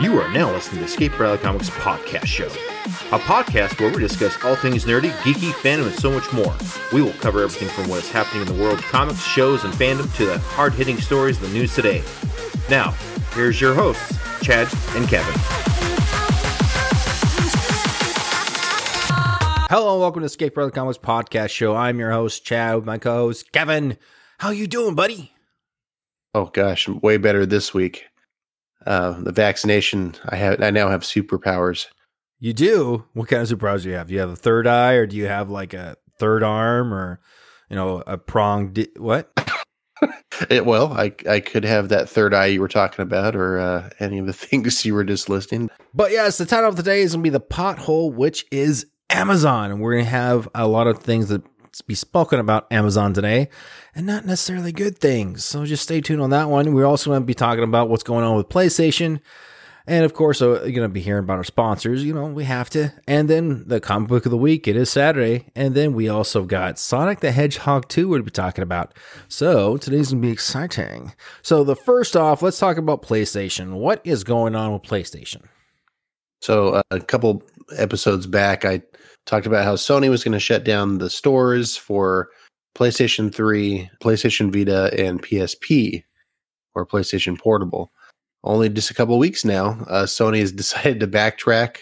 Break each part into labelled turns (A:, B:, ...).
A: You are now listening to Escape Reality Comics Podcast Show, a podcast where we discuss all things nerdy, geeky, fandom, and so much more. We will cover everything from what is happening in the world of comics, shows, and fandom to the hard hitting stories of the news today. Now, here's your hosts, Chad and Kevin. Hello and welcome to Escape Reality Comics Podcast Show. I'm your host, Chad, with my co-host, Kevin. How you doing, buddy?
B: Oh gosh, way better this week. Uh, the vaccination, I have, I now have superpowers.
A: You do? What kind of superpowers do you have? Do you have a third eye, or do you have like a third arm, or you know, a prong? Di- what?
B: it, well, I I could have that third eye you were talking about, or uh, any of the things you were just listing.
A: But yes, the title of the day is gonna be the pothole, which is Amazon, and we're gonna have a lot of things that be spoken about Amazon today and not necessarily good things. So just stay tuned on that one. We're also going to be talking about what's going on with PlayStation. And of course, uh, you're going to be hearing about our sponsors. You know, we have to. And then the comic book of the week. It is Saturday. And then we also got Sonic the Hedgehog 2 we'll be talking about. So today's going to be exciting. So, the first off, let's talk about PlayStation. What is going on with PlayStation?
B: So, uh, a couple episodes back, I talked about how Sony was going to shut down the stores for PlayStation 3, PlayStation Vita, and PSP or PlayStation Portable. Only just a couple weeks now, uh, Sony has decided to backtrack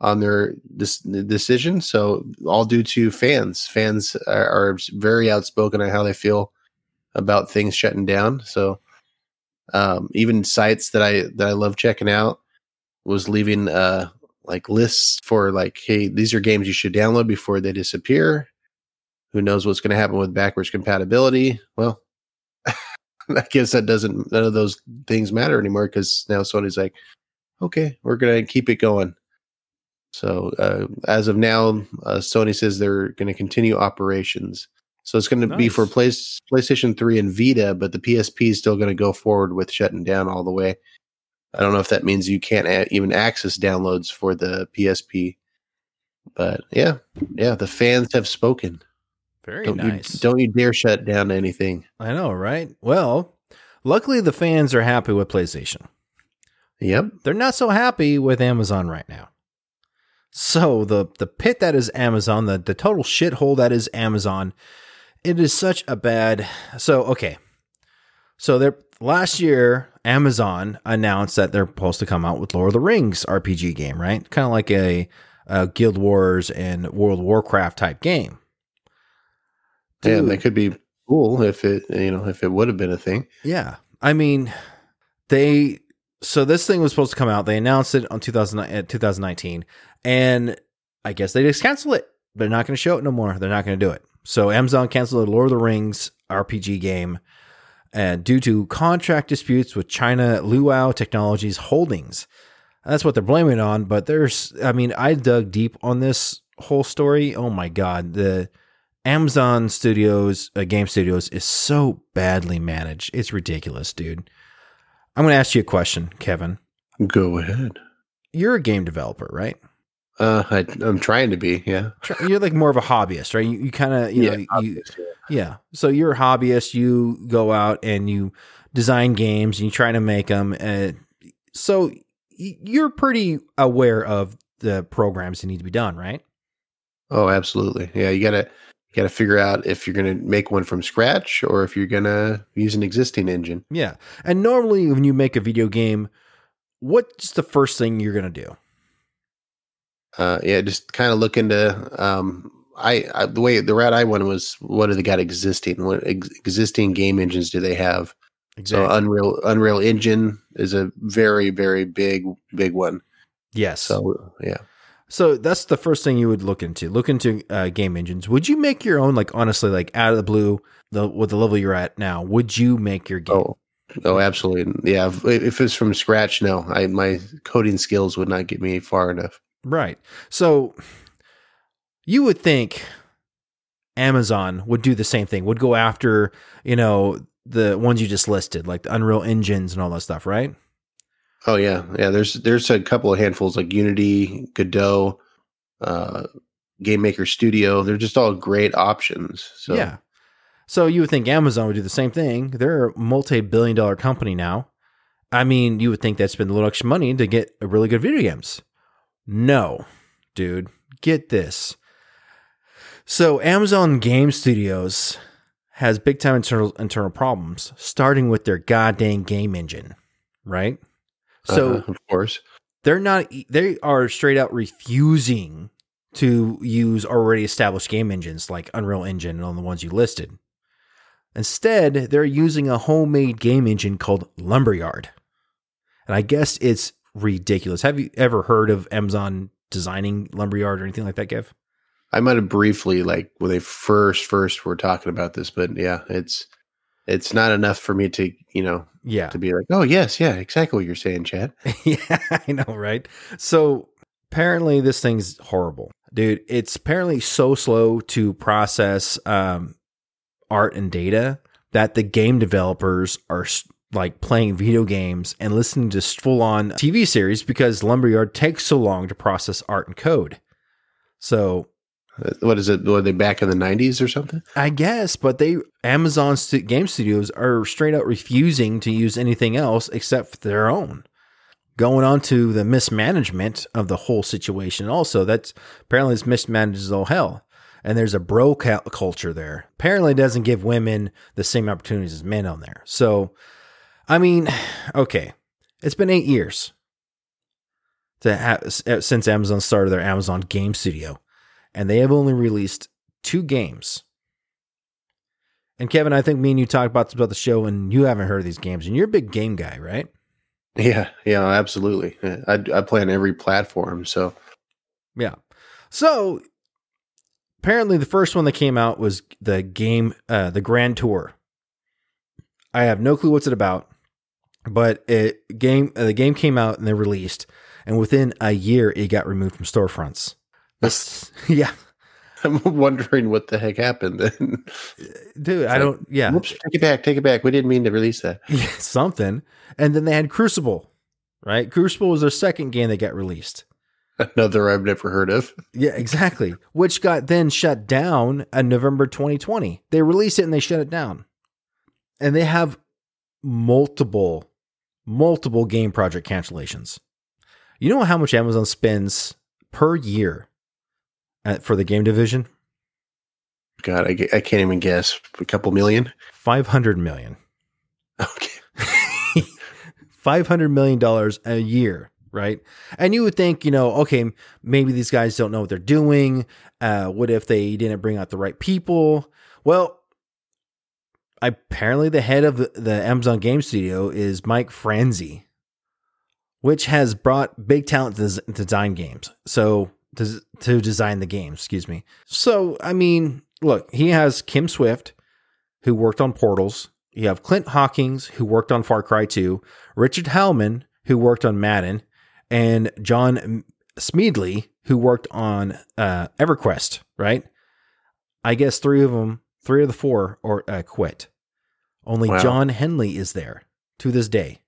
B: on their this decision. So, all due to fans. Fans are, are, very outspoken on how they feel about things shutting down. So, um, even sites that I that I love checking out was leaving uh, like lists for like, hey, these are games you should download before they disappear. Who knows what's going to happen with backwards compatibility? Well, I guess that doesn't none of those things matter anymore because now Sony's like, okay, we're going to keep it going. So uh, as of now, uh, Sony says they're going to continue operations. So it's going to nice. be for play, PlayStation 3 and Vita, but the PSP is still going to go forward with shutting down all the way. I don't know if that means you can't a- even access downloads for the PSP. But yeah, yeah, the fans have spoken.
A: Very
B: don't
A: nice.
B: You, don't you dare shut down anything.
A: I know, right? Well, luckily the fans are happy with PlayStation.
B: Yep.
A: They're not so happy with Amazon right now. So the the pit that is Amazon, the the total shithole that is Amazon, it is such a bad. So okay, so they're last year Amazon announced that they're supposed to come out with Lord of the Rings RPG game, right? Kind of like a, a, Guild Wars and World Warcraft type game.
B: Dude, yeah, that could be cool if it you know if it would have been a thing.
A: Yeah, I mean they so this thing was supposed to come out. They announced it on 2000, uh, 2019 and I guess they just cancel it. They're not going to show it no more. They're not going to do it. So Amazon canceled the Lord of the Rings RPG game uh, due to contract disputes with China Leyou Technologies Holdings. That's what they're blaming it on. But there's, I mean, I dug deep on this whole story. Oh my God. The Amazon Studios, uh, Game Studios, is so badly managed. It's ridiculous, dude. I'm going to ask you a question, Kevin.
B: Go ahead.
A: You're a game developer, right?
B: Uh, I, am trying to be. Yeah,
A: you're like more of a hobbyist, right? You, you kind of, you yeah, know, you, yeah. yeah. So you're a hobbyist. You go out and you design games and you try to make them. Uh, so you're pretty aware of the programs that need to be done, right?
B: Oh, absolutely. Yeah, you gotta you gotta figure out if you're gonna make one from scratch or if you're gonna use an existing engine.
A: Yeah, and normally when you make a video game, what's the first thing you're gonna do?
B: Uh, yeah, just kind of look into. Um, I, I, the way the route I went was what do they got existing? What ex- existing game engines do they have? Exactly. So Unreal Unreal Engine is a very very big big one.
A: Yes.
B: So yeah.
A: So that's the first thing you would look into. Look into uh, game engines. Would you make your own? Like honestly, like out of the blue, the with the level you're at now, would you make your game?
B: Oh, oh, absolutely. Yeah. If, if it's from scratch, no. I my coding skills would not get me far enough.
A: Right. So you would think Amazon would do the same thing, would go after, you know, the ones you just listed, like the Unreal engines and all that stuff, right?
B: Oh yeah. Yeah. There's there's a couple of handfuls like Unity, Godot, uh Game Maker Studio. They're just all great options. So
A: Yeah. So you would think Amazon would do the same thing. They're a multi-billion dollar company now. I mean, you would think they'd spend a little extra money to get a really good video games. No, dude, get this. So Amazon Game Studios has big time internal internal problems, starting with their goddamn game engine, right? So
B: Uh-huh, of course,
A: they're not they are straight out refusing to use already established game engines like Unreal Engine and all the ones you listed. Instead, they're using a homemade game engine called Lumberyard. And I guess it's ridiculous. Have you ever heard of Amazon designing Lumberyard or anything like that, Kev?
B: I might have briefly like when they first first were talking about this, but yeah, it's it's not enough for me to you know
A: Yeah.
B: to be like, oh yes, yeah, exactly what you're saying, Chad.
A: yeah, I know, right? So apparently this thing's horrible. Dude, it's apparently so slow to process um, art and data that the game developers are like playing video games and listening to full on TV series because Lumberyard takes so long to process art and code. So
B: Uh, What is it? Were they back in the '90s or something?
A: I guess, but they Amazon stu- game studios are straight out refusing to use anything else except for their own. Going on to the mismanagement of the whole situation, also that's apparently it's mismanaged as all hell, and there's a bro culture there. Apparently, it doesn't give women the same opportunities as men on there. So, I mean, okay, it's been eight years to have since Amazon started their Amazon Game Studio and they have only released two games. And Kevin, I think me and you talked about about the show, and you haven't heard of these games, and you're a big game guy, right?
B: Yeah, yeah, absolutely. I, I play on every platform, so
A: Yeah. So apparently, the first one that came out was the game, uh, the Grand Tour. I have no clue what's it about, but it game the game came out and they released, and within a year, it got removed from storefronts. This, yeah,
B: I'm wondering what the heck happened. Then.
A: dude, I
B: like,
A: don't. Yeah,
B: Whoops, take it back, take it back. We didn't mean to release that.
A: Yeah, something. And then they had Crucible, right? Crucible was their second game that got released.
B: Another I've never heard of.
A: Yeah, exactly. Which got then shut down in November 2020. They released it and they shut it down. And they have multiple, multiple game project cancellations. You know how much Amazon spends per year at, for the game division?
B: God, I, I can't even guess. A couple million.
A: 500 million.
B: Okay.
A: 500 million dollars a year right and you would think you know okay maybe these guys don't know what they're doing uh what if they didn't bring out the right people well apparently the head of the, amazon game studio is Mike Frazzini which has brought big talent to des- design games. So to, to design the games excuse me. So i mean look he has kim swift who worked on portals. You have Clint Hocking, who worked on Far Cry 2, Richard Hilleman, who worked on Madden, and John Smedley, who worked on uh, EverQuest, right? I guess three of them, three of the four, or uh, quit. Only
B: Wow.
A: John Henley is there to this day.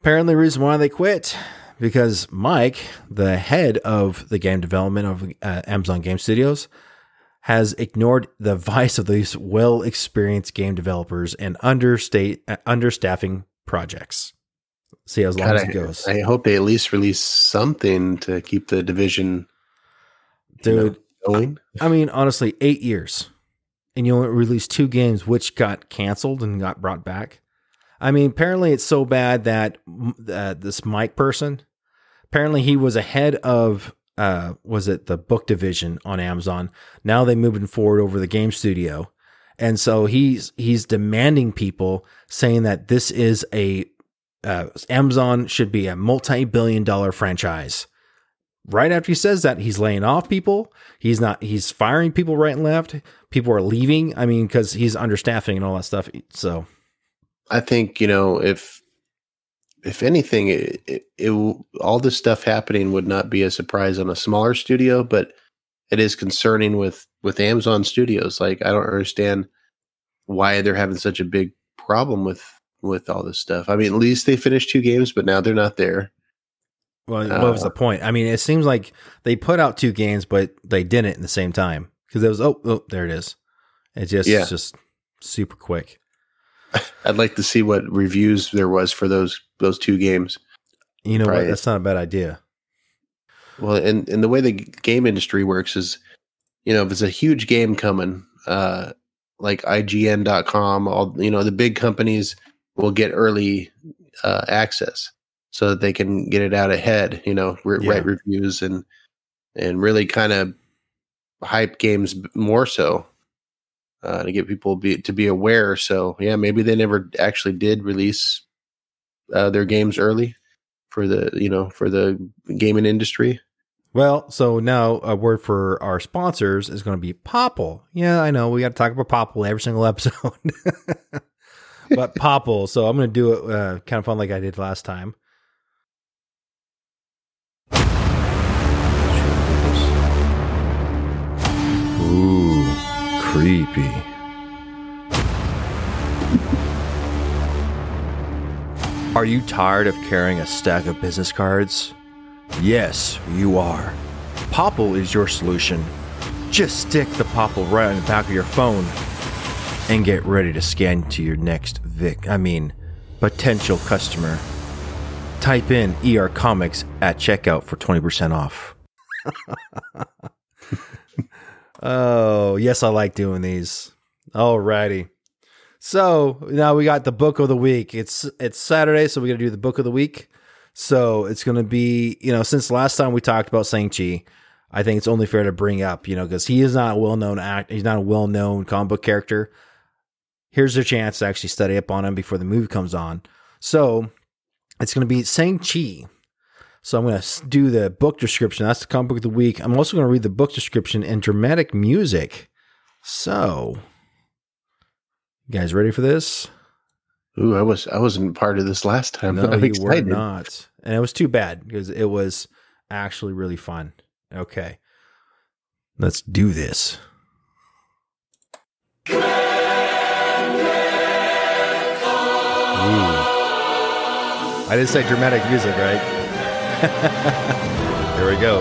A: Apparently, the reason why they quit because Mike, the head of the game development of uh, Amazon Game Studios, has ignored the advice of these well experienced game developers and understate uh, understaffing projects. See how long
B: God,
A: as
B: I,
A: it goes.
B: I hope they at least release something to keep the division you know,
A: Dude,
B: going.
A: I mean, honestly, eight years. And you only released two games which got canceled and got brought back. I mean, apparently it's so bad that uh, this Mike person, apparently he was ahead of, uh, was it the book division on Amazon? Now they're moving forward over the game studio. And so he's he's demanding people saying that this is a uh, Amazon should be a multi-billion dollar franchise. Right after he says that, he's laying off people. He's not. He's firing people right and left. People are leaving. I mean, because he's understaffing and all that stuff. So
B: I think you know if if anything, it, it, it all this stuff happening would not be a surprise on a smaller studio, but it is concerning with with Amazon Studios. Like I don't understand why they're having such a big problem with with all this stuff. I mean, at least they finished two games, but now they're not there.
A: Well, what was
B: Uh,
A: the point? I mean, it seems like they put out two games, but they didn't in the same time because it was oh, oh there it is. It just
B: Yeah.
A: it's just super quick.
B: I'd like to see what reviews there was for those those two games.
A: You know what? That's not a bad idea.
B: Well, and and the way the game industry works is, you know, if it's a huge game coming, uh, like IGN.com, all you know, the big companies will get early uh, access so that they can get it out ahead. You know, re-
A: Yeah.
B: write reviews and and really kind of hype games more so uh, to get people be, to be aware. So yeah, maybe they never actually did release uh, their games early for the you know for the gaming industry.
A: Well, so now a word for our sponsors is going to be Popl. Yeah, I know we got to talk about Popl every single episode, but Popl. So I'm going to do it uh, kind of fun like I did last time. Creepy. Are you tired of carrying a stack of business cards? Yes, you are. Popl is your solution. Just stick the Popl right on the back of your phone and get ready to scan to your next Vic. I mean, potential customer. Type in ER Comics at checkout for 20% off. oh, yes, I like doing these. Alrighty. So now we got the book of the week. It's it's Saturday, so we're gonna do the book of the week. So it's gonna be, you know, since last time we talked about Shang Chi, I think it's only fair to bring up, you know, because he is not a well known act. He's not a well known comic book character. Here's your chance to actually study up on him before the movie comes on. So it's gonna be Shang Chi. So I'm gonna do the book description. That's the comic book of the week. I'm also gonna read the book description and dramatic music. So, you guys ready for this?
B: Ooh, I was I wasn't part of this last time.
A: No,
B: I'm
A: you
B: excited.
A: were not. And it was too bad because it was actually really fun. Okay. Let's do this. Ooh. I didn't say dramatic music, right? Here we go.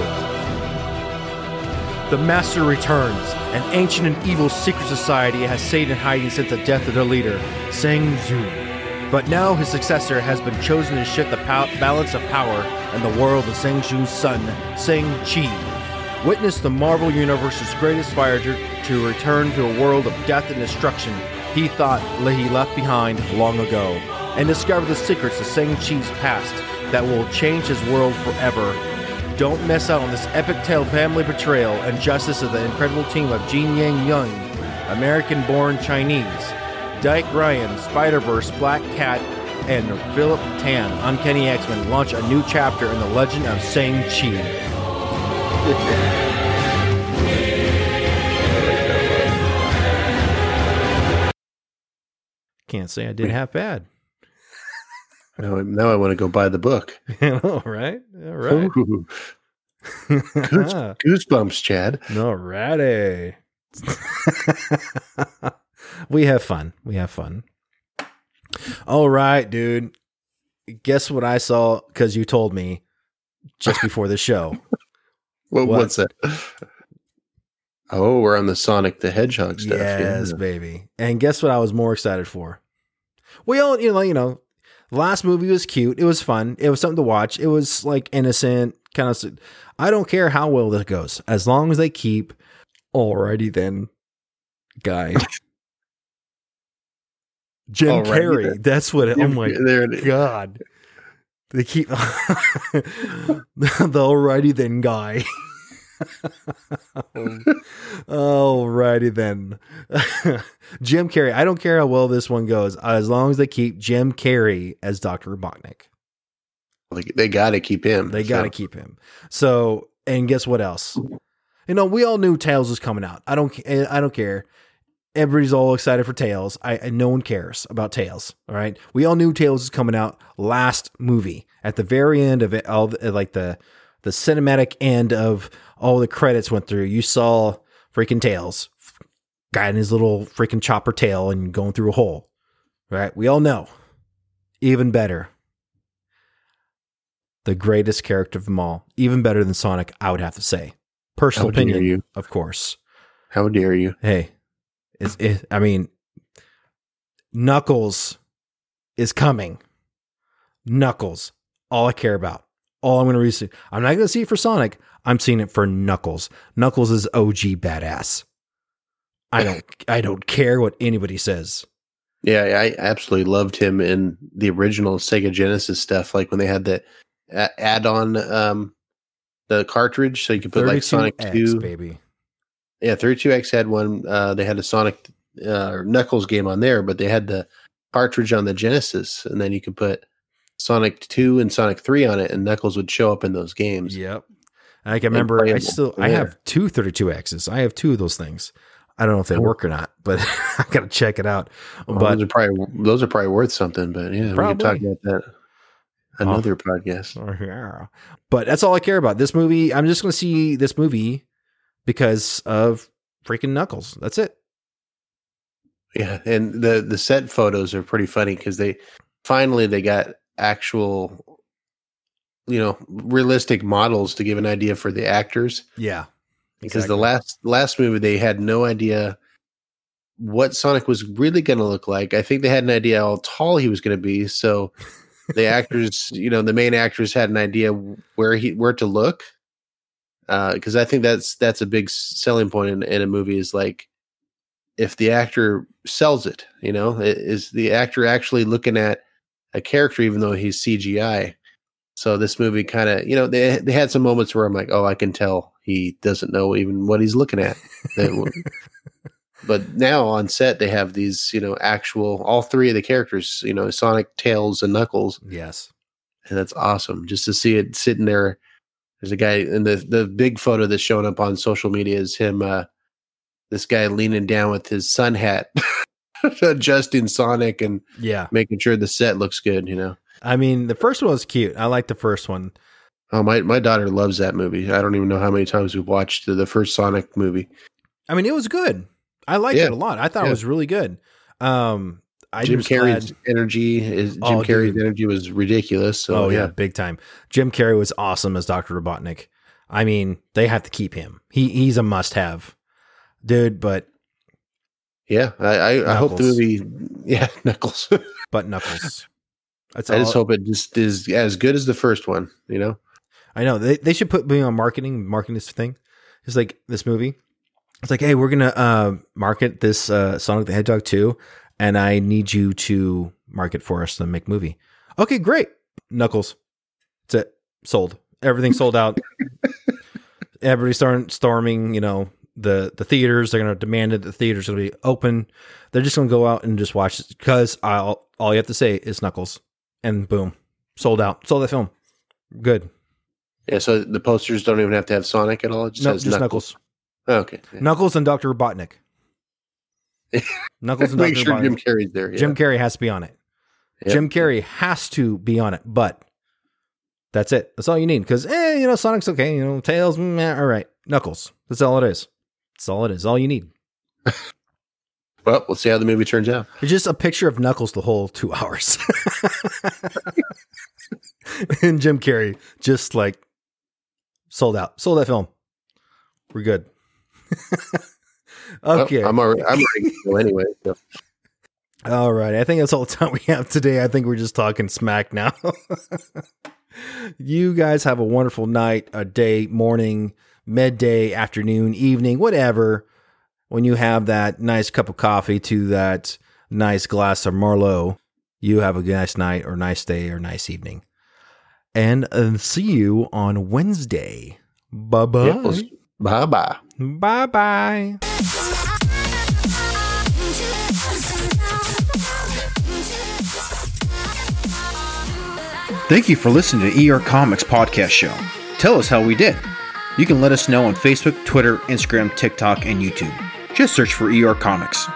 A: The Master returns. An ancient and evil secret society has stayed in hiding since the death of their leader, Sang Zhu. But now his successor has been chosen to shift the pow- balance of power in the world of Sang Zhu's son, Shang Chi. Witness the Marvel Universe's greatest fighter to return to a world of death and destruction he thought he left behind long ago, and discover the secrets of Shang Chi's past that will change his world forever. Don't miss out on this epic tale of family betrayal and justice of the incredible team of Jin Yang Young, American born Chinese, Dike Ruan, Spider Verse, Black Cat, and Philip Tan, Uncanny X Men launch a new chapter in the legend of Shang Chi. Can't say I did half bad.
B: Now, now I want to go buy the book.
A: All right. All right.
B: Goose, goosebumps, Chad.
A: Alrighty. we have fun. We have fun. All right, dude. Guess what I saw because you told me just before the show.
B: What,
A: What?
B: What's that? Oh, we're on the Sonic the Hedgehog stuff.
A: yes,
B: yeah.
A: baby. And guess what I was more excited for? We all, you know, you know, last movie was cute. It was fun. It was something to watch. It was like innocent, kind of. I don't care how well this goes, as long as they keep. Alrighty then, guy. Jim
B: Alrighty
A: Carrey.
B: then.
A: That's what. It, oh my
B: There it is.
A: god. They keep the alrighty then guy. alrighty then. Jim Carrey. I don't care how well this one goes, as long as they keep Jim Carrey as Dr. Robotnik.
B: Like, they got to keep him.
A: They got to
B: so.
A: keep him. So, and guess what else? You know, we all knew Tails was coming out. I don't. Eh, I don't care. Everybody's all excited for Tails. I, and no one cares about Tails. All right, we all knew Tails was coming out last movie at the very end of it. All the, like the the cinematic end of all the credits went through. You saw freaking Tails, guy in his little freaking chopper tail and going through a hole. Right? We all know. Even better, the greatest character of them all. Even better than Sonic, I would have to say. Personal
B: How dare
A: opinion,
B: you.
A: of course.
B: How dare you?
A: Hey, it's, it, I mean, Knuckles is coming. Knuckles. All I care about. All I'm going to see, I'm not going to see it for Sonic. I'm seeing it for Knuckles. Knuckles is OG badass. I don't. I don't care what anybody says.
B: Yeah, I absolutely loved him in the original Sega Genesis stuff. Like when they had the add-on, um, the cartridge, so you could put like Sonic
A: 32X,
B: Two.
A: baby.
B: Yeah, 32X had one. Uh, they had a Sonic uh, Knuckles game on there, but they had the cartridge on the Genesis, and then you could put Sonic 2 and Sonic 3 on it, and Knuckles would show up in those games.
A: Yep. I can remember. I still. I have two 32Xs. I have two of those things. I don't know if they work or not, but I got to check it out.
B: Well,
A: but
B: those are probably those are probably worth something, but yeah, we can talk about that oh. another podcast.
A: Oh, yeah. But that's all I care about. This movie, I'm just going to see this movie because of freaking Knuckles. That's it.
B: Yeah, and the the set photos are pretty funny because they finally they got actual, you know, realistic models to give an idea for the actors.
A: Yeah.
B: Because the last last movie they had no idea what Sonic was really going to look like. I think they had an idea how tall he was going to be, so the actors, you know, the main actors had an idea where he where to look. Uh, because I think that's that's a big selling point in, in a movie is like if the actor sells it, you know, is the actor actually looking at a character even though he's CGI. So this movie kind of, you know, they they had some moments where I'm like, oh, I can tell he doesn't know even what he's looking at. But now on set they have these, you know, actual all three of the characters, you know, Sonic, Tails, and Knuckles,
A: Yes.
B: and that's awesome. Just to see it sitting there. There's a guy in the the big photo that's showing up on social media is him, uh, this guy leaning down with his sun hat, adjusting Sonic and
A: Yeah.
B: making sure the set looks good. You know.
A: I mean, the first one was cute. I like the first one.
B: Oh my my daughter loves that movie. I don't even know how many times we've watched the, the first Sonic movie.
A: I mean, it was good. I liked
B: Yeah.
A: it a lot. I thought it was really good. Um, I
B: Jim Carrey's
A: glad-
B: energy is Jim
A: Oh,
B: Carrey's
A: dude.
B: energy was ridiculous. So
A: oh yeah.
B: yeah,
A: big time. Jim Carrey was awesome as Doctor Robotnik. I mean, they have to keep him. He he's a must have, dude. But
B: yeah. I I, I hope the movie, yeah, Knuckles.
A: but Knuckles. That's
B: I just hope it just is as good as the first one. You know.
A: I know they they should put me on marketing, marketing this thing. It's like this movie. It's like, hey, we're gonna uh, market this uh, Sonic the Hedgehog 2, and I need you to market for us to make movie. Okay, great. Knuckles. That's it. Sold. Everything sold out. Everybody starting storming, you know, the the theaters. They're gonna demand that the theaters will be open. They're just gonna go out and just watch it because I'll all you have to say is Knuckles. And boom. Sold out. Sold that film. Good.
B: Yeah. So the posters don't even have to have Sonic at all. It just
A: No,
B: has
A: just
B: Knuckles.
A: Knuckles.
B: Oh, okay. Yeah.
A: Knuckles and Dr. Robotnik. Knuckles and
B: Make
A: Dr.
B: sure
A: Robotnik.
B: Jim Carrey's there. Yeah.
A: Jim Carrey has to be on it.
B: Yep.
A: Jim Carrey has to be on it, but that's it. That's all you need. Because, eh, you know, Sonic's okay. You know, Tails, mm, eh, all right. Knuckles. That's all it is. That's all it is. All you need.
B: Well, we'll see how the movie turns out.
A: It's just a picture of Knuckles the whole two hours. and Jim Carrey just like sold out. Sold that film. We're good.
B: Well,
A: okay.
B: I'm already. I'm ready to go anyway. So.
A: All right. I think that's all the time we have today. I think we're just talking smack now. you guys have a wonderful night, a day, morning, midday, afternoon, evening, whatever. When you have that nice cup of coffee to that nice glass of Merlot, you have a nice night or nice day or nice evening. And uh, see you on Wednesday. Bye bye.
B: Yeah, we'll- bye bye.
A: Bye bye.
C: Thank you for listening to ER Comics Podcast Show. Tell us how we did. You can let us know on Facebook, Twitter, Instagram, TikTok, and YouTube. Just search for ER Comics.